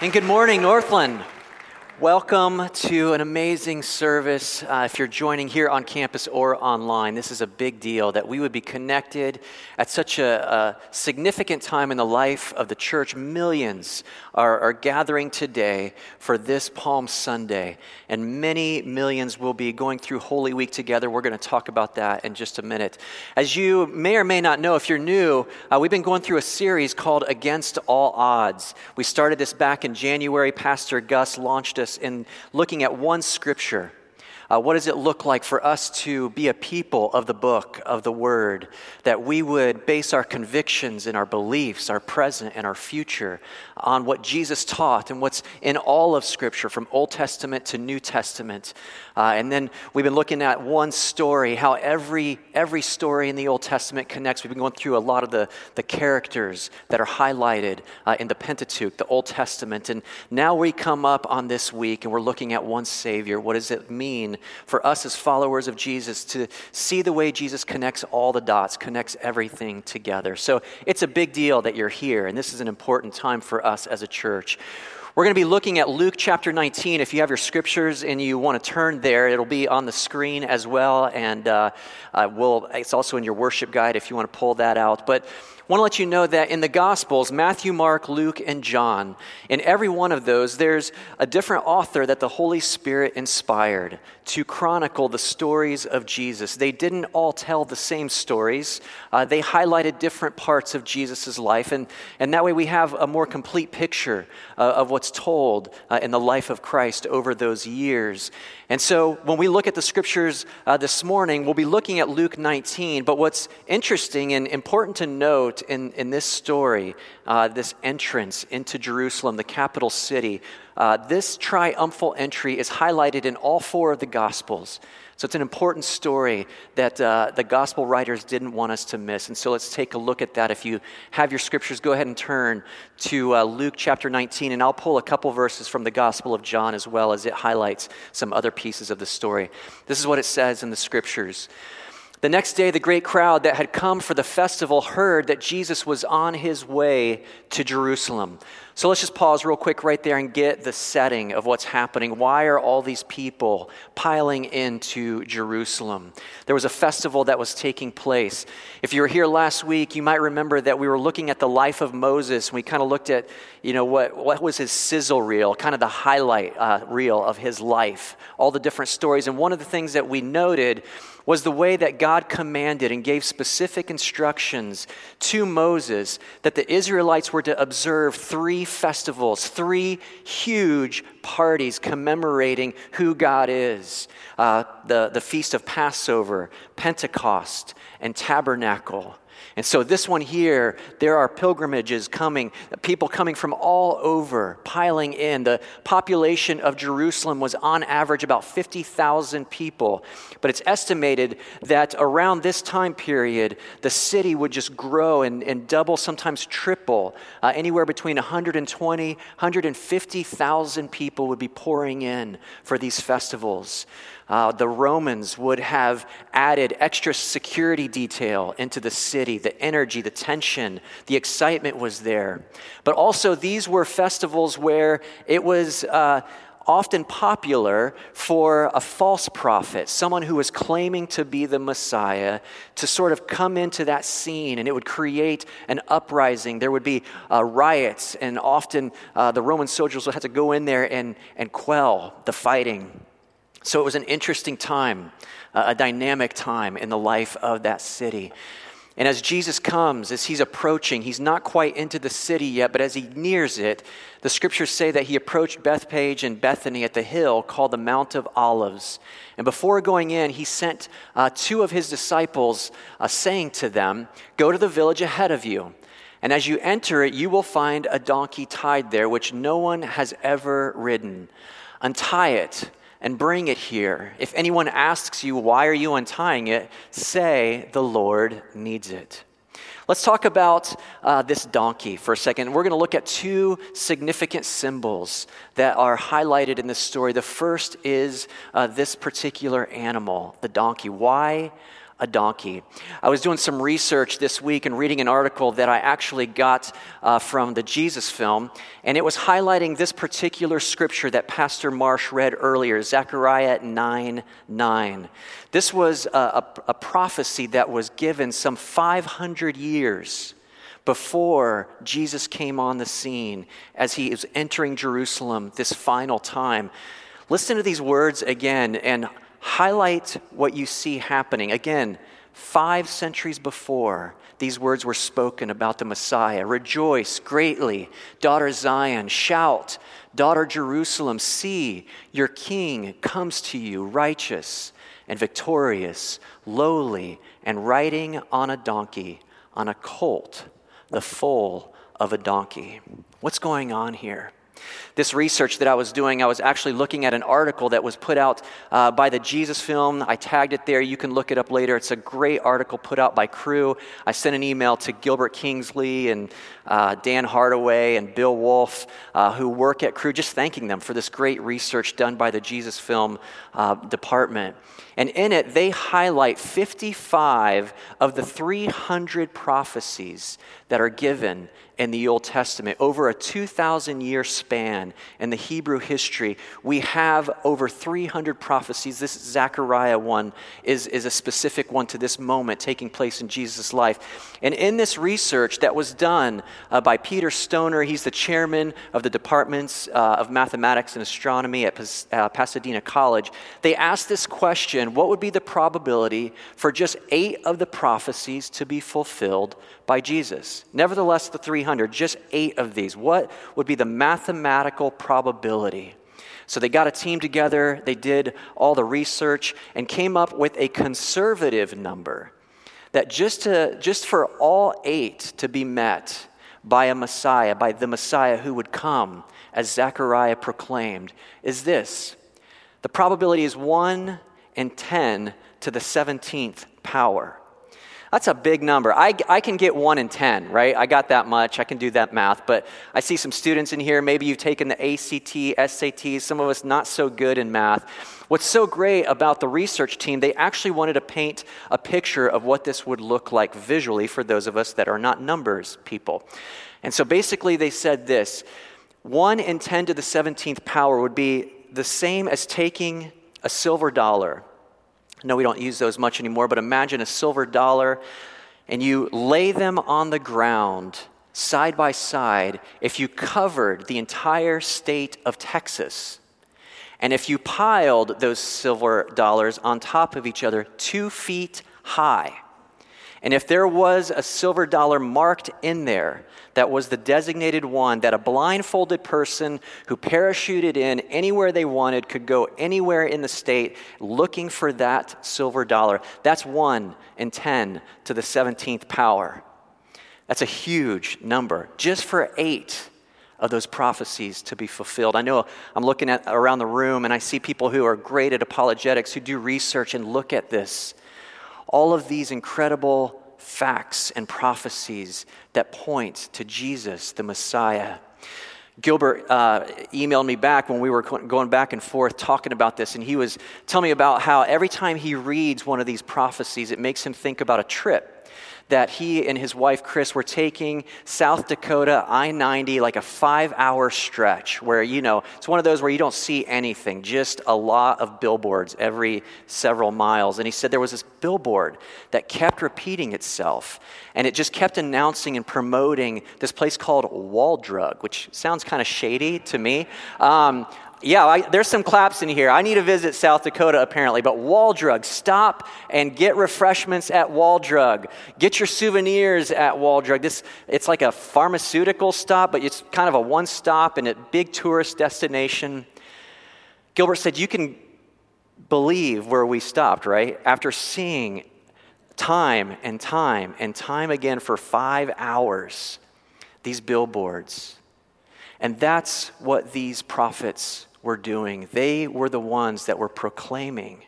And good morning, Northland. Welcome to an amazing service. Uh, if you're joining here on campus or online, this is a big deal that we would be connected at such a, a significant time in the life of the church. Millions are, are, gathering today for this Palm Sunday, and many millions will be going through Holy Week together. We're going to talk about that in just a minute. As you may or may not know, if you're new, uh, we've been going through a series called Against All Odds. We started this back in January. Pastor Gus launched us us in looking at one scripture. Uh, what does it look like for us to be a people of the book, of the word, that we would base our convictions and our beliefs, our present and our future, on what Jesus taught and what's in all of Scripture, from Old Testament to New Testament? Uh, and then we've been looking at one story, how every, every story in the Old Testament connects. We've been going through a lot of the, the characters that are highlighted uh, in the Pentateuch, the Old Testament. And now we come up on this week and we're looking at one Savior. What does it mean for us as followers of Jesus to see the way Jesus connects all the dots, connects everything together? So it's a big deal that you're here, and this is an important time for us as a church. We're going to be looking at Luke chapter 19. If you have your scriptures and you want to turn there, it'll be on the screen as well. And uh, uh, we'll, it's also in your worship guide if you want to pull that out. But want to let you know that in the Gospels, Matthew, Mark, Luke, and John, in every one of those, there's a different author that the Holy Spirit inspired to chronicle the stories of Jesus. They didn't all tell the same stories, uh, they highlighted different parts of Jesus' life. And, and that way we have a more complete picture uh, of what's told uh, in the life of Christ over those years. And so when we look at the scriptures uh, this morning, we'll be looking at Luke 19. But what's interesting and important to note in, in this story, uh, this entrance into Jerusalem, the capital city, uh, this triumphal entry is highlighted in all four of the Gospels. So it's an important story that uh, the gospel writers didn't want us to miss. And so let's take a look at that. If you have your scriptures, go ahead and turn to uh, Luke chapter 19, and I'll pull a couple verses from the Gospel of John as well as it highlights some other pieces of the story. This is what it says in the scriptures. The next day, the great crowd that had come for the festival heard that Jesus was on his way to Jerusalem. So let's just pause real quick right there and get the setting of what's happening. Why are all these people piling into Jerusalem? There was a festival that was taking place. If you were here last week, you might remember that we were looking at the life of Moses. And we kind of looked at, you know, what, what was his sizzle reel, kind of the highlight uh, reel of his life, all the different stories. And one of the things that we noted was the way that God commanded and gave specific instructions to Moses that the Israelites were to observe three festivals, three huge parties commemorating who God is uh, the, the Feast of Passover, Pentecost, and Tabernacle. And so, this one here, there are pilgrimages coming, people coming from all over, piling in. The population of Jerusalem was on average about 50,000 people. But it's estimated that around this time period, the city would just grow and, and double, sometimes triple. Uh, anywhere between 120, 150,000 people would be pouring in for these festivals uh, the Romans would have added extra security detail into the city. The energy, the tension, the excitement was there. But also, these were festivals where it was. Uh, often popular for a false prophet, someone who was claiming to be the Messiah, to sort of come into that scene and it would create an uprising. There would be uh, riots, and often uh, the Roman soldiers would have to go in there and, and quell the fighting. So it was an interesting time, a dynamic time in the life of that city. And as Jesus comes, as he's approaching, he's not quite into the city yet, but as he nears it, the scriptures say that he approached Bethpage and Bethany at the hill called the Mount of Olives. And before going in, he sent uh, two of his disciples, uh, saying to them, Go to the village ahead of you. And as you enter it, you will find a donkey tied there, which no one has ever ridden. Untie it and bring it here. If anyone asks you, Why are you untying it? say, The Lord needs it. Let's talk about uh, this donkey for a second. We're going to look at two significant symbols that are highlighted in this story. The first is uh, this particular animal, the donkey. Why a donkey. I was doing some research this week and reading an article that I actually got uh, from the Jesus film, and it was highlighting this particular scripture that Pastor Marsh read earlier, Zechariah 9 9. This was a, a, a prophecy that was given some 500 years before Jesus came on the scene as he is entering Jerusalem this final time. Listen to these words again and highlight what you see happening. Again, five centuries before, these words were spoken about the Messiah Rejoice greatly, daughter Zion, shout, daughter Jerusalem, see, your king comes to you, righteous and victorious, lowly, and riding on a donkey, on a colt, the foal of a donkey. What's going on here? This research that I was doing, I was actually looking at an article that was put out uh, by the Jesus Film. I tagged it there. You can look it up later. It's a great article put out by Cru. I sent an email to Gilbert Kingsley and uh, Dan Hardaway and Bill Wolf, uh, who work at Cru, just thanking them for this great research done by the Jesus Film uh, department. And in it, they highlight 55 of the 300 prophecies that are given in the Old Testament. Over a 2,000 year span in the Hebrew history, we have over 300 prophecies. This Zechariah one is, is a specific one to this moment taking place in Jesus' life. And in this research that was done uh, by Peter Stoner, he's the chairman of the departments uh, of mathematics and astronomy at Pas- uh, Pasadena College, they asked this question what would be the probability for just eight of the prophecies to be fulfilled by Jesus? Nevertheless, the 300, just eight of these. What would be the mathematical probability? So they got a team together, they did all the research, and came up with a conservative number that just, to, just for all eight to be met by a Messiah, by the Messiah who would come, as Zechariah proclaimed, is this the probability is 1 in 10 to the 17th power. That's a big number. I, I can get 1 in 10, right? I got that much. I can do that math. But I see some students in here. Maybe you've taken the ACT, SATs, some of us not so good in math. What's so great about the research team, they actually wanted to paint a picture of what this would look like visually for those of us that are not numbers people. And so basically, they said this 1 in 10 to the 17th power would be the same as taking a silver dollar no, we don't use those much anymore, but imagine a silver dollar and you lay them on the ground side by side if you covered the entire state of Texas. And if you piled those silver dollars on top of each other two feet high, and if there was a silver dollar marked in there that was the designated one that a blindfolded person who parachuted in anywhere they wanted could go anywhere in the state looking for that silver dollar, that's 1 in 10 to the 17th power. That's a huge number just for eight of those prophecies to be fulfilled. I know I'm looking at around the room and I see people who are great at apologetics who do research and look at this all of these incredible facts and prophecies that point to Jesus, the Messiah. Gilbert uh, emailed me back when we were going back and forth talking about this, and he was telling me about how every time he reads one of these prophecies, it makes him think about a trip that he and his wife Chris were taking South Dakota I 90, like a five hour stretch where, you know, it's one of those where you don't see anything, just a lot of billboards every several miles. And he said there was this billboard that kept repeating itself, and it just kept announcing and promoting this place called Wall Drug, which sounds kind of shady to me. Um, yeah, I, there's some claps in here. I need to visit South Dakota apparently, but Wall Drug, stop and get refreshments at Wall Drug. Get your souvenirs at Wall Drug. This it's like a pharmaceutical stop, but it's kind of a one stop and a big tourist destination. Gilbert said you can believe where we stopped, right? After seeing time and time and time again for 5 hours these billboards. And that's what these prophets were doing. They were the ones that were proclaiming,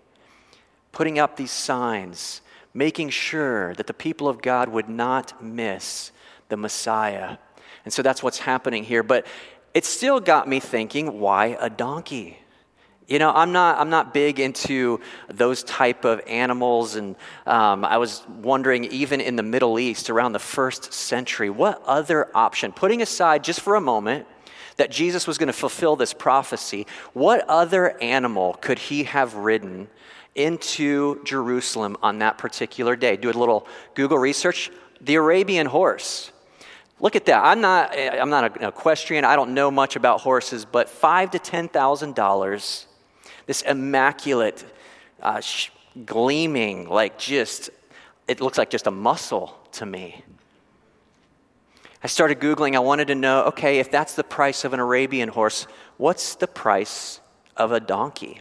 putting up these signs, making sure that the people of God would not miss the Messiah. And so that's what's happening here. But it still got me thinking why a donkey? You know, I'm not, I'm not big into those type of animals. And um, I was wondering, even in the Middle East around the first century, what other option, putting aside just for a moment that Jesus was going to fulfill this prophecy, what other animal could he have ridden into Jerusalem on that particular day? Do a little Google research. The Arabian horse. Look at that. I'm not, I'm not an equestrian. I don't know much about horses, but five to ten thousand dollars this immaculate, uh, sh- gleaming, like just, it looks like just a muscle to me. I started Googling. I wanted to know okay, if that's the price of an Arabian horse, what's the price of a donkey?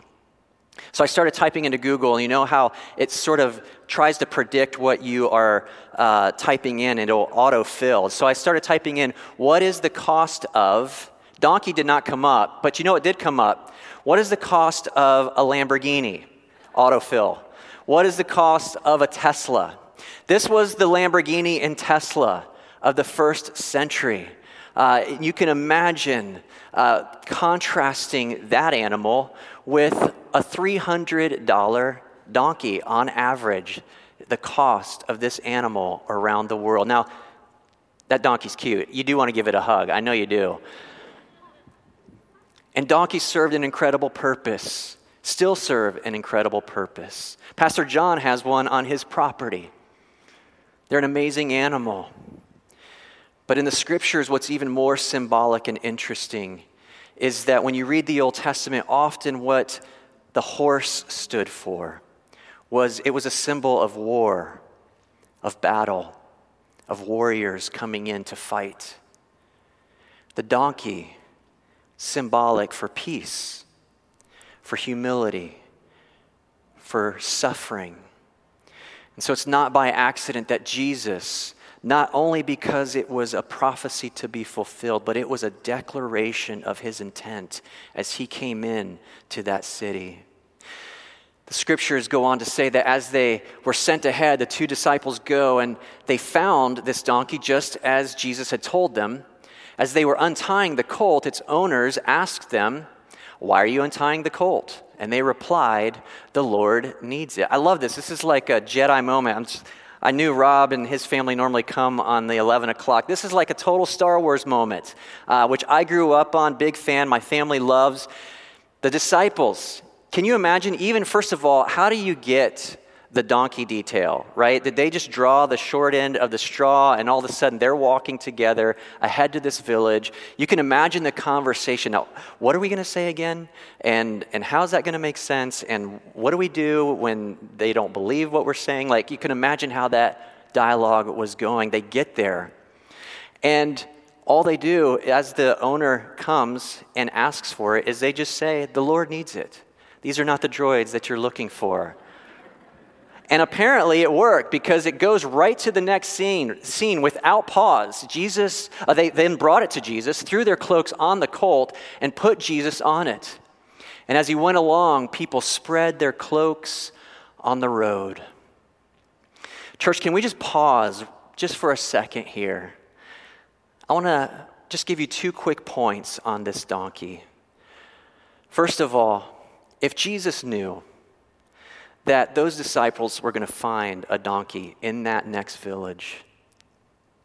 So I started typing into Google, and you know how it sort of tries to predict what you are uh, typing in, and it'll autofill. So I started typing in, what is the cost of, donkey did not come up, but you know it did come up. What is the cost of a Lamborghini autofill? What is the cost of a Tesla? This was the Lamborghini and Tesla of the first century. Uh, you can imagine uh, contrasting that animal with a $300 donkey on average, the cost of this animal around the world. Now, that donkey's cute. You do want to give it a hug. I know you do. And donkeys served an incredible purpose, still serve an incredible purpose. Pastor John has one on his property. They're an amazing animal. But in the scriptures, what's even more symbolic and interesting is that when you read the Old Testament, often what the horse stood for was it was a symbol of war, of battle, of warriors coming in to fight. The donkey symbolic for peace, for humility, for suffering. And so it's not by accident that Jesus, not only because it was a prophecy to be fulfilled, but it was a declaration of his intent as he came in to that city. The scriptures go on to say that as they were sent ahead, the two disciples go and they found this donkey just as Jesus had told them. As they were untying the colt, its owners asked them, Why are you untying the colt? And they replied, The Lord needs it. I love this. This is like a Jedi moment. I knew Rob and his family normally come on the 11 o'clock. This is like a total Star Wars moment, uh, which I grew up on, big fan. My family loves. The disciples, can you imagine, even first of all, how do you get the donkey detail, right? Did they just draw the short end of the straw and all of a sudden they're walking together ahead to this village? You can imagine the conversation. Now, what are we going to say again? And, and how's that going to make sense? And what do we do when they don't believe what we're saying? Like, you can imagine how that dialogue was going. They get there. And all they do as the owner comes and asks for it is they just say, The Lord needs it. These are not the droids that you're looking for. And apparently it worked because it goes right to the next scene, scene without pause. Jesus, uh, they then brought it to Jesus, threw their cloaks on the colt, and put Jesus on it. And as he went along, people spread their cloaks on the road. Church, can we just pause just for a second here? I want to just give you two quick points on this donkey. First of all, if Jesus knew, that those disciples were going to find a donkey in that next village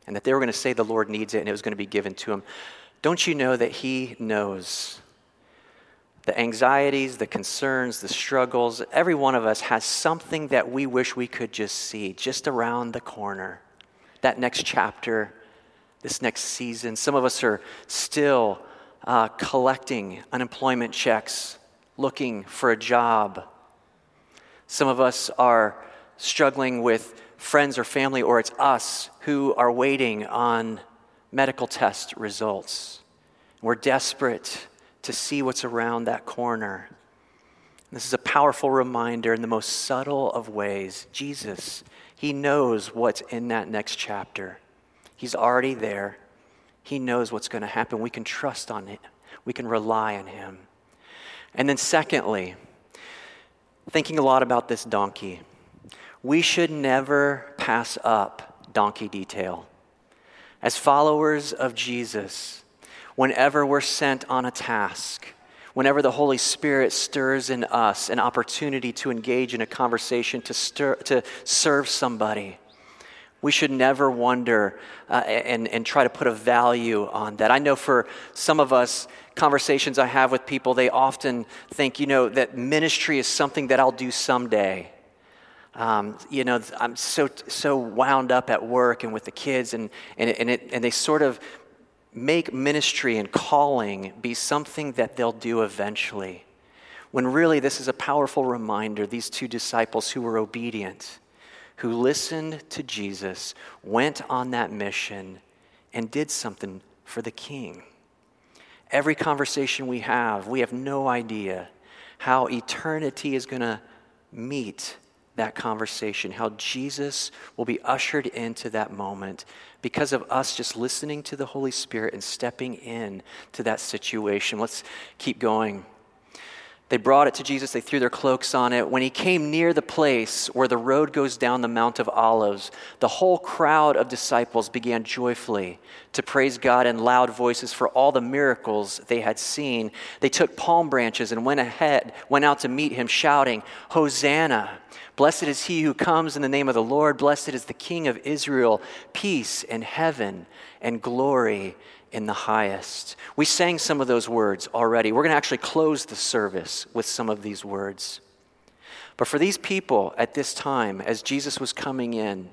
and that they were going to say the Lord needs it and it was going to be given to him. Don't you know that He knows the anxieties, the concerns, the struggles? Every one of us has something that we wish we could just see just around the corner. That next chapter, this next season. Some of us are still uh, collecting unemployment checks, looking for a job some of us are struggling with friends or family, or it's us who are waiting on medical test results. We're desperate to see what's around that corner. This is a powerful reminder in the most subtle of ways. Jesus, He knows what's in that next chapter. He's already there. He knows what's going to happen. We can trust on it, we can rely on Him. And then, secondly, thinking a lot about this donkey. We should never pass up donkey detail. As followers of Jesus, whenever we're sent on a task, whenever the Holy Spirit stirs in us an opportunity to engage in a conversation, to, stir, to serve somebody, we should never wonder uh, and, and try to put a value on that. I know for some of us, conversations I have with people, they often think, you know, that ministry is something that I'll do someday. Um, you know, I'm so, so wound up at work and with the kids, and, and, and, it, and they sort of make ministry and calling be something that they'll do eventually. When really, this is a powerful reminder these two disciples who were obedient, who listened to Jesus, went on that mission, and did something for the king. Every conversation we have, we have no idea how eternity is going to meet that conversation, how Jesus will be ushered into that moment because of us just listening to the Holy Spirit and stepping in to that situation. Let's keep going. They brought it to Jesus, they threw their cloaks on it. When he came near the place where the road goes down the Mount of Olives, the whole crowd of disciples began joyfully to praise God in loud voices for all the miracles they had seen. They took palm branches and went ahead, went out to meet him, shouting, Hosanna! Blessed is he who comes in the name of the Lord. Blessed is the King of Israel. Peace in heaven and glory in the highest. We sang some of those words already. We're going to actually close the service with some of these words. But for these people at this time, as Jesus was coming in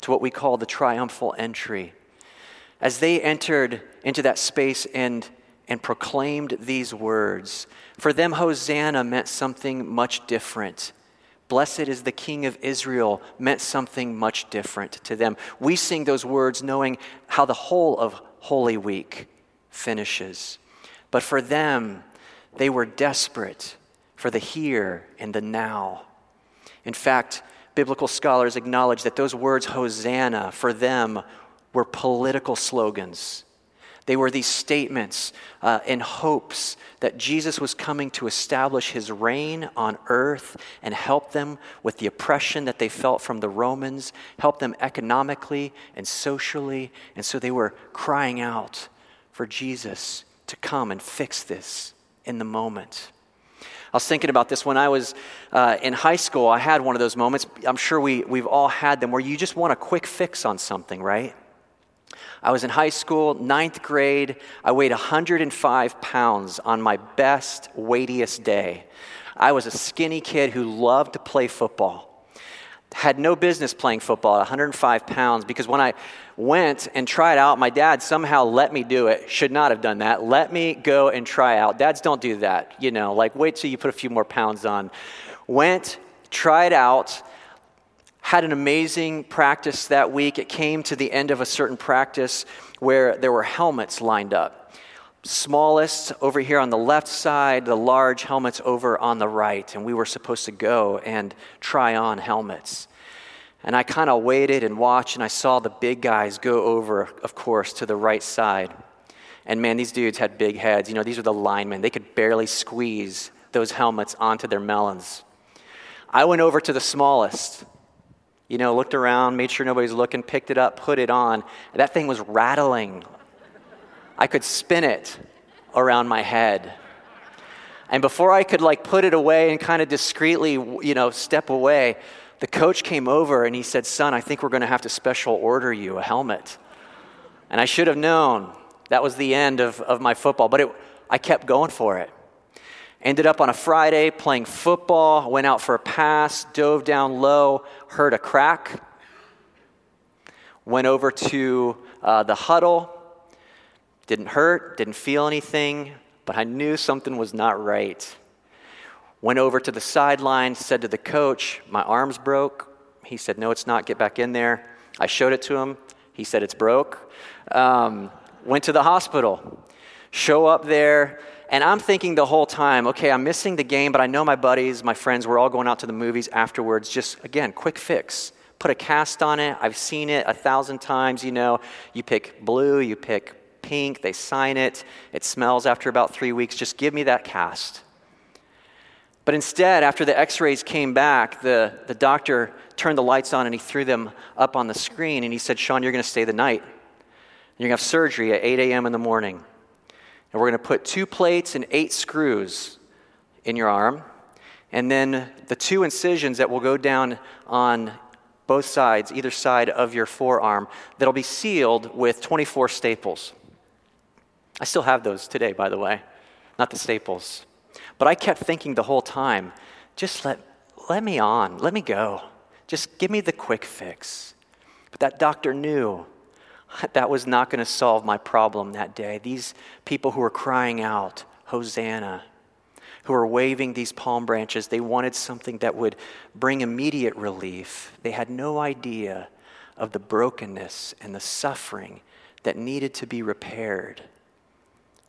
to what we call the triumphal entry, as they entered into that space and, and proclaimed these words, for them, Hosanna meant something much different. Blessed is the King of Israel meant something much different to them. We sing those words knowing how the whole of Holy Week finishes. But for them, they were desperate for the here and the now. In fact, biblical scholars acknowledge that those words, Hosanna, for them were political slogans. They were these statements uh, and hopes that Jesus was coming to establish his reign on earth and help them with the oppression that they felt from the Romans, help them economically and socially. And so they were crying out for Jesus to come and fix this in the moment. I was thinking about this when I was uh, in high school. I had one of those moments. I'm sure we, we've all had them where you just want a quick fix on something, right? I was in high school, ninth grade. I weighed 105 pounds on my best, weightiest day. I was a skinny kid who loved to play football. Had no business playing football at 105 pounds because when I went and tried out, my dad somehow let me do it. Should not have done that. Let me go and try out. Dads don't do that, you know, like wait till you put a few more pounds on. Went, tried out had an amazing practice that week. It came to the end of a certain practice where there were helmets lined up. Smallest over here on the left side, the large helmets over on the right. And we were supposed to go and try on helmets. And I kind of waited and watched, and I saw the big guys go over, of course, to the right side. And man, these dudes had big heads. You know, these are the linemen. They could barely squeeze those helmets onto their melons. I went over to the smallest you know, looked around, made sure nobody's looking, picked it up, put it on. That thing was rattling. I could spin it around my head. And before I could like put it away and kind of discreetly, you know, step away, the coach came over and he said, Son, I think we're going to have to special order you a helmet. And I should have known that was the end of, of my football, but it, I kept going for it. Ended up on a Friday playing football, went out for a pass, dove down low, heard a crack, went over to uh, the huddle, didn't hurt, didn't feel anything, but I knew something was not right. Went over to the sideline, said to the coach, My arm's broke. He said, No, it's not, get back in there. I showed it to him. He said, It's broke. Um, went to the hospital. Show up there and I'm thinking the whole time, okay, I'm missing the game, but I know my buddies, my friends, we're all going out to the movies afterwards. Just, again, quick fix. Put a cast on it. I've seen it a thousand times. You know, you pick blue, you pick pink, they sign it. It smells after about three weeks. Just give me that cast. But instead, after the x rays came back, the, the doctor turned the lights on and he threw them up on the screen and he said, Sean, you're going to stay the night. You're going to have surgery at 8 a.m. in the morning. And we're going to put two plates and eight screws in your arm. And then the two incisions that will go down on both sides, either side of your forearm, that'll be sealed with 24 staples. I still have those today, by the way, not the staples. But I kept thinking the whole time just let, let me on, let me go. Just give me the quick fix. But that doctor knew that was not going to solve my problem that day. These people who were crying out, Hosanna, who were waving these palm branches, they wanted something that would bring immediate relief. They had no idea of the brokenness and the suffering that needed to be repaired.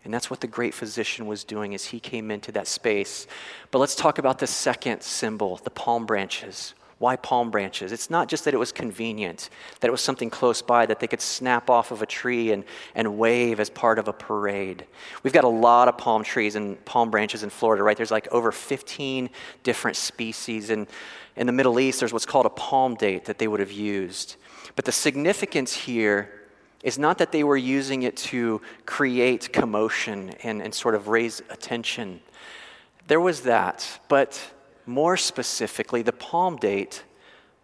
And that's what the great physician was doing as he came into that space. But let's talk about the second symbol, the palm branches. Why palm branches? It's not just that it was convenient, that it was something close by that they could snap off of a tree and, and wave as part of a parade. We've got a lot of palm trees and palm branches in Florida, right? There's like over 15 different species. And in the Middle East, there's what's called a palm date that they would have used. But the significance here is not that they were using it to create commotion and, and sort of raise attention. There was that, but more specifically, the palm date,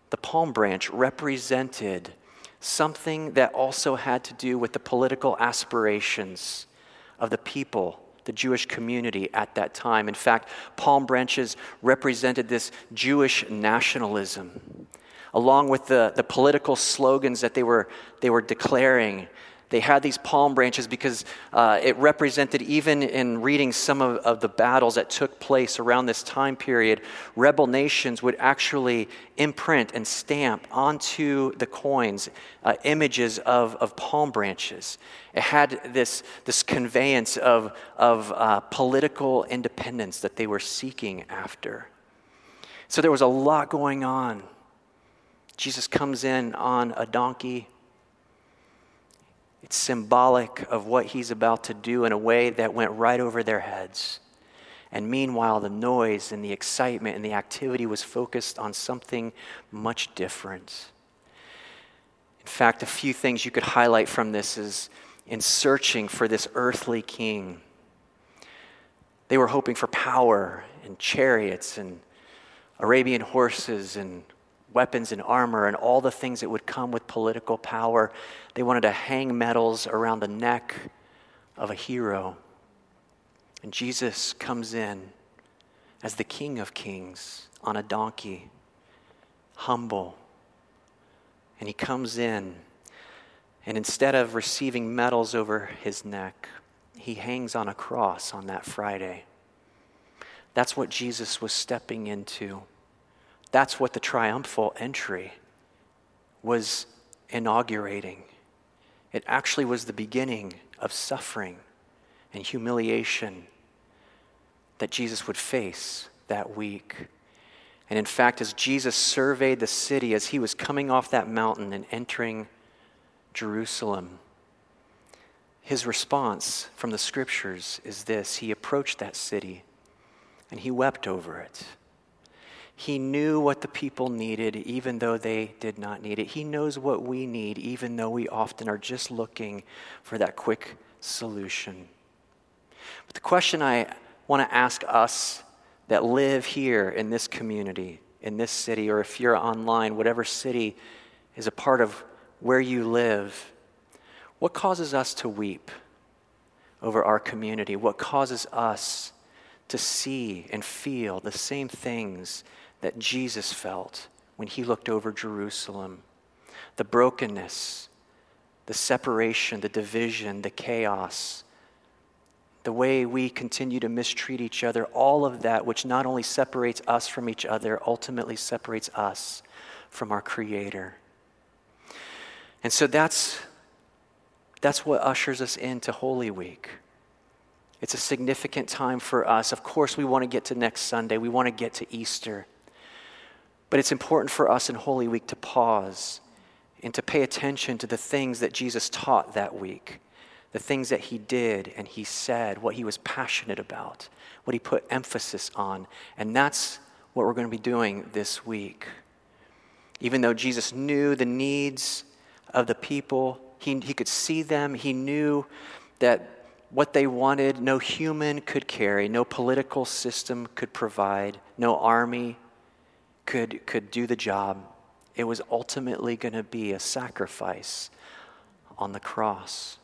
the palm branch, represented something that also had to do with the political aspirations of the people, the Jewish community at that time. In fact, palm branches represented this Jewish nationalism along with the, the political slogans that they were, they were declaring. They had these palm branches because uh, it represented, even in reading some of, of the battles that took place around this time period, rebel nations would actually imprint and stamp onto the coins uh, images of, of palm branches. It had this, this conveyance of, of uh, political independence that they were seeking after. So there was a lot going on Jesus comes in on a donkey. It's symbolic of what he's about to do in a way that went right over their heads. And meanwhile, the noise and the excitement and the activity was focused on something much different. In fact, a few things you could highlight from this is in searching for this earthly king. They were hoping for power and chariots and Arabian horses and weapons and armor and all the things that would come with political power. They wanted to hang medals around the neck of a hero. And Jesus comes in as the King of Kings on a donkey, humble. And he comes in, and instead of receiving medals over his neck, he hangs on a cross on that Friday. That's what Jesus was stepping into. That's what the triumphal entry was inaugurating. It actually was the beginning of suffering and humiliation that Jesus would face that week. And in fact, as Jesus surveyed the city as he was coming off that mountain and entering Jerusalem, his response from the scriptures is this He approached that city and he wept over it. He knew what the people needed, even though they did not need it. He knows what we need, even though we often are just looking for that quick solution. But the question I want to ask us that live here in this community, in this city, or if you're online, whatever city is a part of where you live, what causes us to weep over our community? What causes us to see and feel the same things that Jesus felt when he looked over Jerusalem the brokenness, the separation, the division, the chaos, the way we continue to mistreat each other, all of that, which not only separates us from each other, ultimately separates us from our Creator. And so that's, that's what ushers us into Holy Week. It's a significant time for us. Of course, we want to get to next Sunday, we want to get to Easter. But it's important for us in Holy Week to pause and to pay attention to the things that Jesus taught that week, the things that he did and he said, what he was passionate about, what he put emphasis on. And that's what we're going to be doing this week. Even though Jesus knew the needs of the people, he, he could see them, he knew that what they wanted, no human could carry, no political system could provide, no army could, could do the job. It was ultimately going to be a sacrifice on the cross.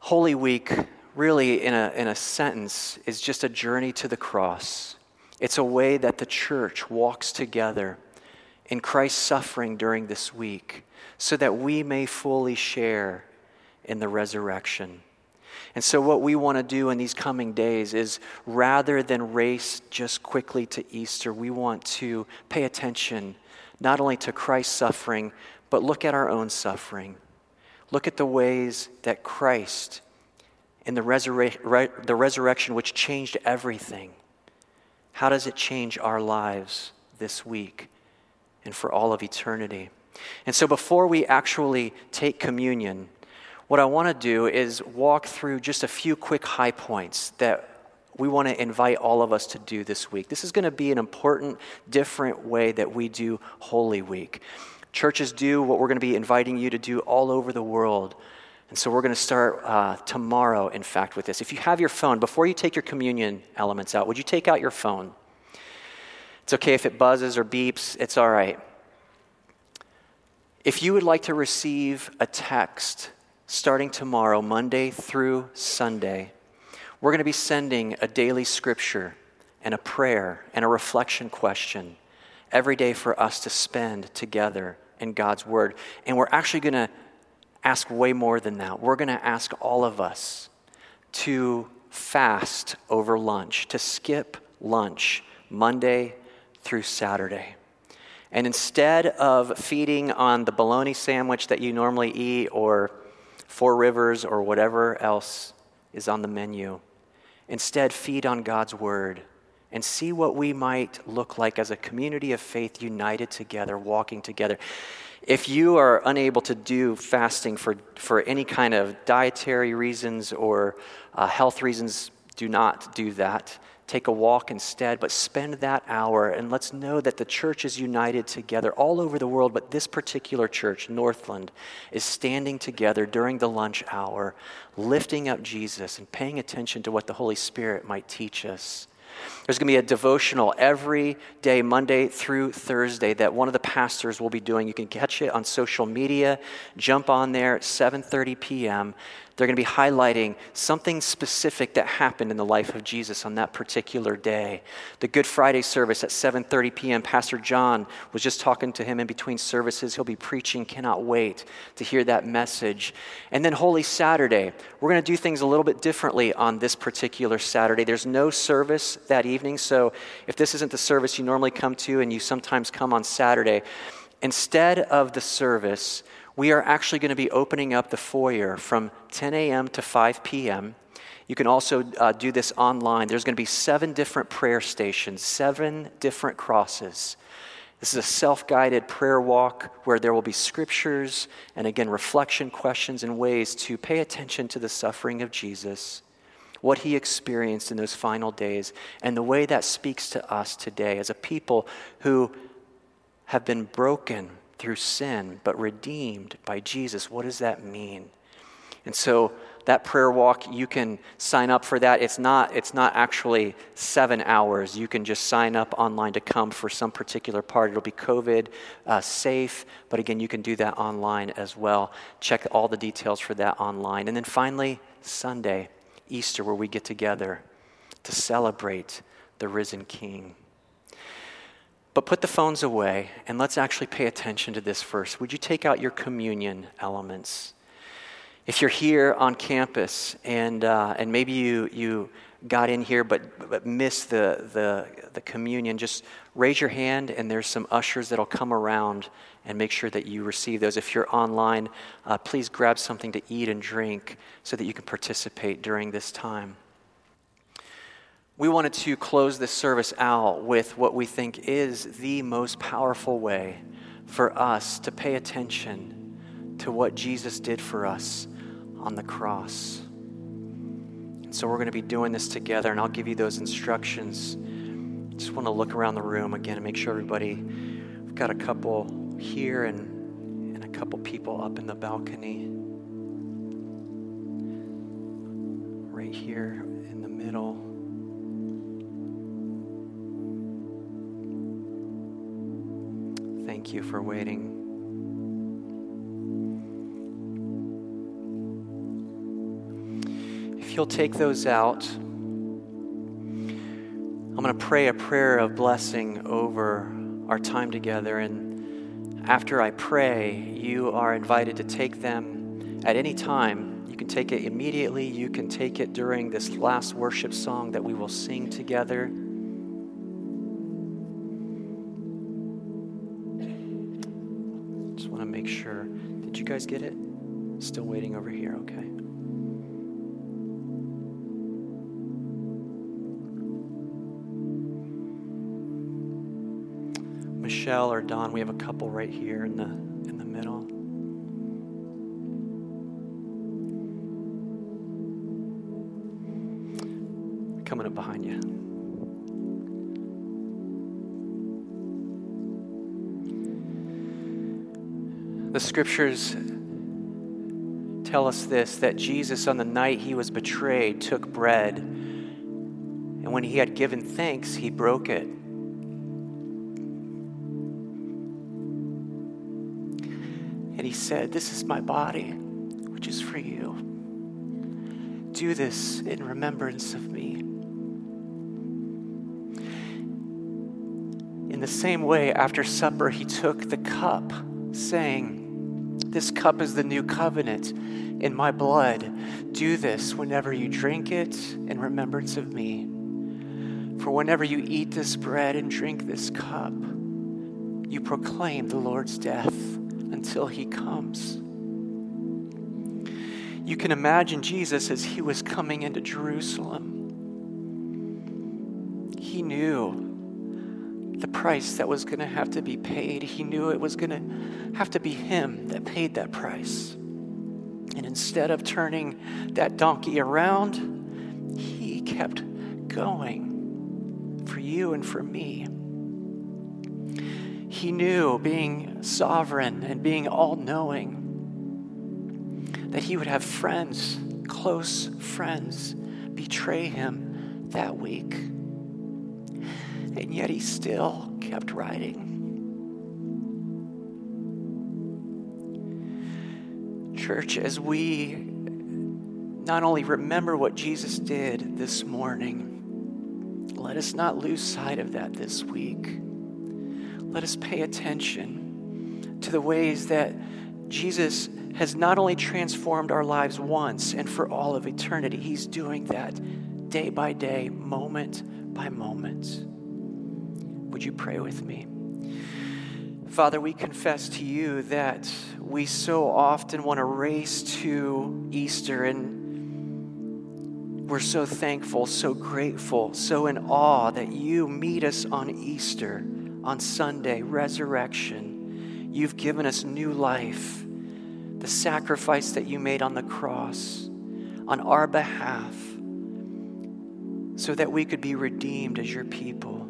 Holy Week, really, in a, in a sentence, is just a journey to the cross. It's a way that the church walks together in Christ's suffering during this week so that we may fully share in the resurrection. And so, what we want to do in these coming days is rather than race just quickly to Easter, we want to pay attention not only to Christ's suffering, but look at our own suffering. Look at the ways that Christ, and the, resurre- the resurrection, which changed everything, how does it change our lives this week and for all of eternity? And so, before we actually take communion, what I want to do is walk through just a few quick high points that we want to invite all of us to do this week. This is going to be an important, different way that we do Holy Week. Churches do what we're going to be inviting you to do all over the world. And so we're going to start uh, tomorrow, in fact, with this. If you have your phone, before you take your communion elements out, would you take out your phone? It's okay if it buzzes or beeps, it's all right. If you would like to receive a text starting tomorrow, Monday through Sunday, we're going to be sending a daily scripture and a prayer and a reflection question every day for us to spend together in God's Word. And we're actually going to ask way more than that. We're going to ask all of us to fast over lunch, to skip lunch Monday through Saturday. And instead of feeding on the bologna sandwich that you normally eat or Four Rivers, or whatever else is on the menu. Instead, feed on God's word and see what we might look like as a community of faith united together, walking together. If you are unable to do fasting for, for any kind of dietary reasons or uh, health reasons, do not do that take a walk instead, but spend that hour and let's know that the church is united together all over the world, but this particular church, Northland, is standing together during the lunch hour, lifting up Jesus and paying attention to what the Holy Spirit might teach us. There's going to be a devotional every day, Monday through Thursday, that one of the pastors will be doing. You can catch it on social media. Jump on there at 7:30 p.m. They're going to be highlighting something specific that happened in the life of Jesus on that particular day. The Good Friday service at 7:30 p.m. Pastor John was just talking to him in between services. He'll be preaching. Cannot wait to hear that message. And then Holy Saturday, we're going to do things a little bit differently on this particular Saturday. There's no service that evening, so if this isn't the service you normally come to and you sometimes come on Saturday, instead of the service, we are actually going to be opening up the foyer from 10 a.m. to 5 p.m. You can also uh, do this online. There's going to be seven different prayer stations, seven different crosses. This is a self guided prayer walk where there will be scriptures and again, reflection questions and ways to pay attention to the suffering of Jesus, what he experienced in those final days, and the way that speaks to us today as a people who have been broken through sin, but redeemed by Jesus. What does that mean? And so that prayer walk, you can sign up for that. It's not, it's not actually seven hours. You can just sign up online to come for some particular part. It'll be COVID uh, safe, but again, you can do that online as well. Check all the details for that online. And then finally, Sunday, Easter, where we get together to celebrate the risen King. But put the phones away and let's actually pay attention to this first. Would you take out your communion elements? If you're here on campus and, uh, and maybe you, you got in here but, but missed the, the, the communion, just raise your hand and there's some ushers that'll come around and make sure that you receive those. If you're online, uh, please grab something to eat and drink so that you can participate during this time we wanted to close this service out with what we think is the most powerful way for us to pay attention to what Jesus did for us on the cross. And so we're going to be doing this together, and I'll give you those instructions. Just want to look around the room again and make sure everybody, we've got a couple here and, and a couple people up in the balcony. Right here in the middle. Thank you for waiting. If you'll take those out, I'm going to pray a prayer of blessing over our time together. And after I pray, you are invited to take them at any time. You can take it immediately, you can take it during this last worship song that we will sing together. Guys get it? Still waiting over here, okay. Michelle or Don, we have a couple right here in the The scriptures tell us this that Jesus, on the night he was betrayed, took bread, and when he had given thanks, he broke it And he said, This is my body, which is for you. Do this in remembrance of me. In the same way, after supper, he took the cup, saying, This cup is the new covenant in my blood. Do this whenever you drink it in remembrance of me. For whenever you eat this bread and drink this cup, you proclaim the Lord's death until he comes. You can imagine Jesus as he was coming into Jerusalem. He knew the price that was going to have to be paid. He knew it was going to have to be him that paid that price. And instead of turning that donkey around, he kept going for you and for me. He knew, being sovereign and being all knowing, that he would have friends, close friends, betray him that week. And yet he still kept writing. Church, as we not only remember what Jesus did this morning, let us not lose sight of that this week let us pay attention to the ways that Jesus has not only transformed our lives once and for all of eternity, He's doing that day by day, moment by moment. Would you pray with me? Father, we confess to you that we so often want to race to Easter and we're so thankful, so grateful, so in awe that you meet us on Easter on Sunday, resurrection. You've given us new life, the sacrifice that you made on the cross on our behalf, so that we could be redeemed as your people.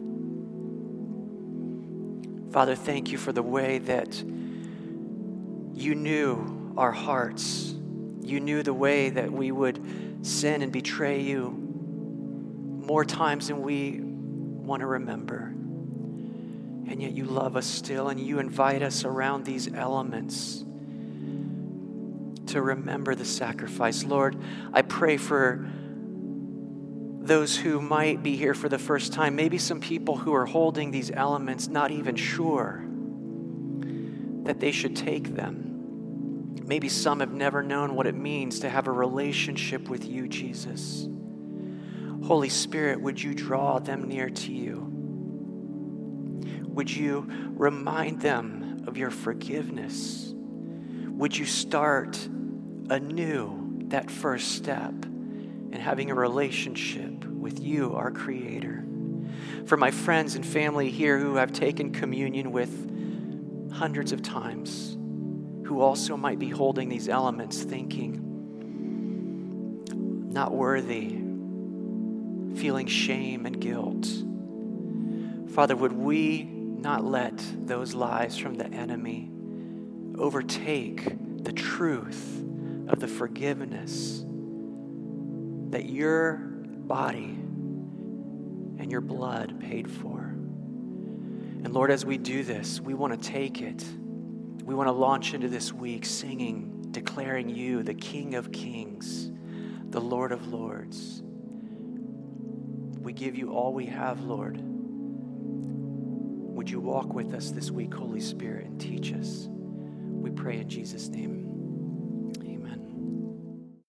Father, thank you for the way that you knew our hearts. You knew the way that we would sin and betray you more times than we want to remember. And yet you love us still, and you invite us around these elements to remember the sacrifice. Lord, I pray for those who might be here for the first time, maybe some people who are holding these elements, not even sure that they should take them. Maybe some have never known what it means to have a relationship with you, Jesus. Holy Spirit, would you draw them near to you? Would you remind them of your forgiveness? Would you start anew that first step in having a relationship with you, our Creator? For my friends and family here who have taken communion with hundreds of times, who also might be holding these elements, thinking, not worthy, feeling shame and guilt. Father, would we not let those lies from the enemy overtake the truth of the forgiveness that your body and your blood paid for. And Lord, as we do this, we want to take it. We want to launch into this week singing, declaring you the King of Kings, the Lord of Lords. We give you all we have, Lord. Would you walk with us this week, Holy Spirit, and teach us? We pray in Jesus' name.